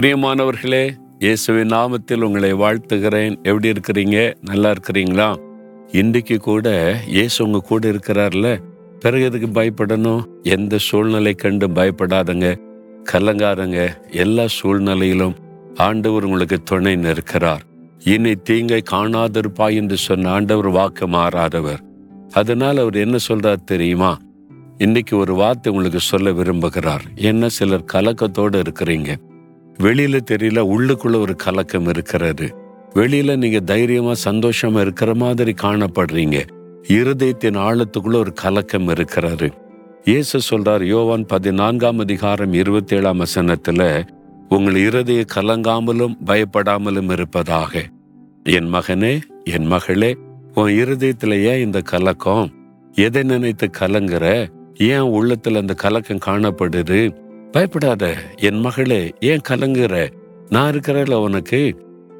பிரியமானவர்களே இயேசுவின் நாமத்தில் உங்களை வாழ்த்துகிறேன். எப்படி இருக்கிறீங்க? நல்லா இருக்கிறீங்களா? இன்றைக்கு கூட இயேசு உங்க கூட இருக்கிறார்ல. பிறகு எதுக்கு பயப்படணும்? எந்த சூழ்நிலை கண்டு பயப்படாதங்க. கலங்காதங்க. எல்லா சூழ்நிலையிலும் ஆண்டவர் உங்களுக்கு துணை நிற்கிறார். இனி தீங்கை காணாதிருப்பாய் என்று சொன்ன ஆண்டவர் வாக்கு மாறாதவர். அதனால் அவர் என்ன சொல்றார் தெரியுமா? இன்னைக்கு ஒரு வார்த்தை உங்களுக்கு சொல்ல விரும்புகிறார். என்ன சிலர் கலக்கத்தோடு இருக்கிறீங்க. வெளியில தெரியல உள்ளுக்குள்ள ஒரு கலக்கம் இருக்கிறது. வெளியில நீங்க தைரியமா சந்தோஷமா இருக்கிற மாதிரி காணப்படுறீங்க. இருதயத்தின் ஆழத்துக்குள்ள ஒரு கலக்கம் இருக்கிறாரு இயேசு சொல்றார் யோவான் பதினான்காம் அதிகாரம் இருபத்தி ஏழாம் வசனத்துல உங்கள் இருதய கலங்காமலும் பயப்படாமலும் இருப்பதாக. என் மகனே என் மகளே உன் இருதயத்துல ஏன் இந்த கலக்கம்? எதை நினைத்து கலங்குற? ஏன் உள்ளத்துல அந்த கலக்கம் காணப்படுது? பயப்படாத என் மகளே ஏன் கலங்குற? நான் இருக்கிறேன்ல உனக்கு.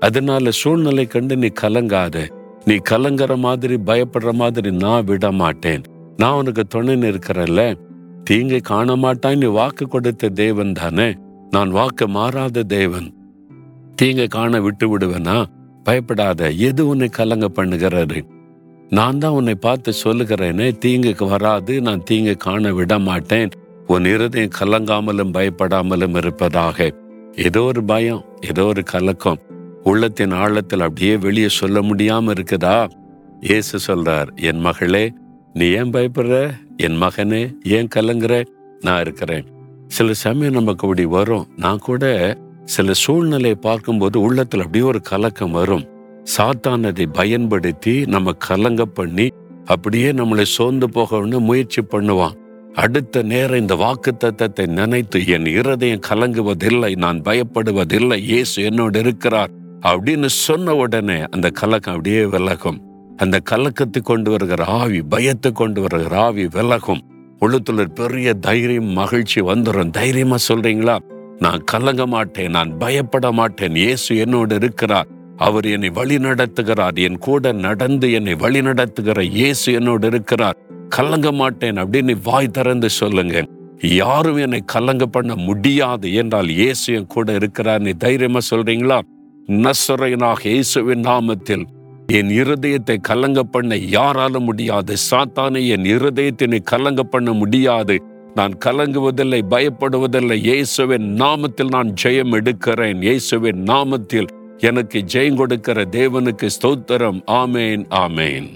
அதனால சூழ்நிலை கண்டு நீ கலங்காத. நீ கலங்குற மாதிரி பயப்படுற மாதிரி நான் விட மாட்டேன் நான் உனக்கு துணை இருக்கிறேன்ல தீங்கை காண மாட்டாய் நீ வாக்கு கொடுத்த தேவன் தானே. நான் வாக்கு மாறாத தேவன். தீங்கை காண விட்டு விடுவேனா? பயப்படாத எது உன்னை கலங்க பண்ணுகிறது? நான் தான் உன்னை பார்த்து சொல்லுகிறேனே தீங்குக்கு வராது நான் தீங்கு காண விட மாட்டேன் உன் இருதயம் கலங்காமலும் பயப்படாமலும் இருப்பதாக. ஏதோ ஒரு பயம் ஏதோ ஒரு கலக்கம். உள்ளத்தின் ஆழத்தில் அப்படியே வெளியே சொல்ல முடியாம இருக்குதா? இயேசு சொல்றார் என் மகளே நீ ஏன் பயப்படுற? என் மகனே ஏன் கலங்குற? நான் இருக்கிறேன். சில சமயம் நமக்கு அப்படி வரும். நான் கூட சில சூழ்நிலையை பார்க்கும்போது உள்ளத்துல அப்படியே ஒரு கலக்கம் வரும். சாத்தான் அதை பயன்படுத்தி நம்ம கலங்க பண்ணி அப்படியே நம்மளை சோர்ந்து போகணும்னு முயற்சி பண்ணுவான். அடுத்த நேரம் இந்த வாக்கு தத்தத்தை நினைத்து என் இருதயம் கலங்குவதில்லை நான் பயப்படுவதில்லை இயேசு என்னோடு இருக்கிறார் அப்படின்னு சொன்ன உடனே அந்த கலக்கம் அப்படியே விலகும். அந்த கலக்கத்தை கொண்டு வருகிற ஆவி பயத்தை கொண்டு வருகிற ஆவி விலகும். உள்ளத்துல பெரிய தைரியம் மகிழ்ச்சி வந்துடும் தைரியமா சொல்றீங்களா? நான் கலங்க மாட்டேன் நான் பயப்பட மாட்டேன் இயேசு என்னோடு இருக்கிறார். அவர் என்னை வழி நடத்துகிறார் என் கூட நடந்து என்னை வழி நடத்துகிற இயேசு என்னோடு இருக்கிறார். கலங்க மாட்டேன் அப்படின்னு வாய் திறந்து சொல்லுங்க யாரும் என்னை கலங்க பண்ண முடியாது என்றால் இயேசு என் கூட இருக்கிறார். நீ தைரியமா சொல்றீங்களா? நசுரையனாக இயேசுவின் நாமத்தில் என் இருதயத்தை கலங்க பண்ண யாராலும் முடியாது. சாத்தானை என் இருதயத்தினை கலங்க பண்ண முடியாது. நான் கலங்குவதில்லை பயப்படுவதில்லை. இயேசுவின் நாமத்தில் நான் ஜெயம் எடுக்கிறேன். இயேசுவின் நாமத்தில் எனக்கு ஜெயம் கொடுக்கிற தேவனுக்கு ஸ்தோத்திரம். ஆமேன் ஆமேன்.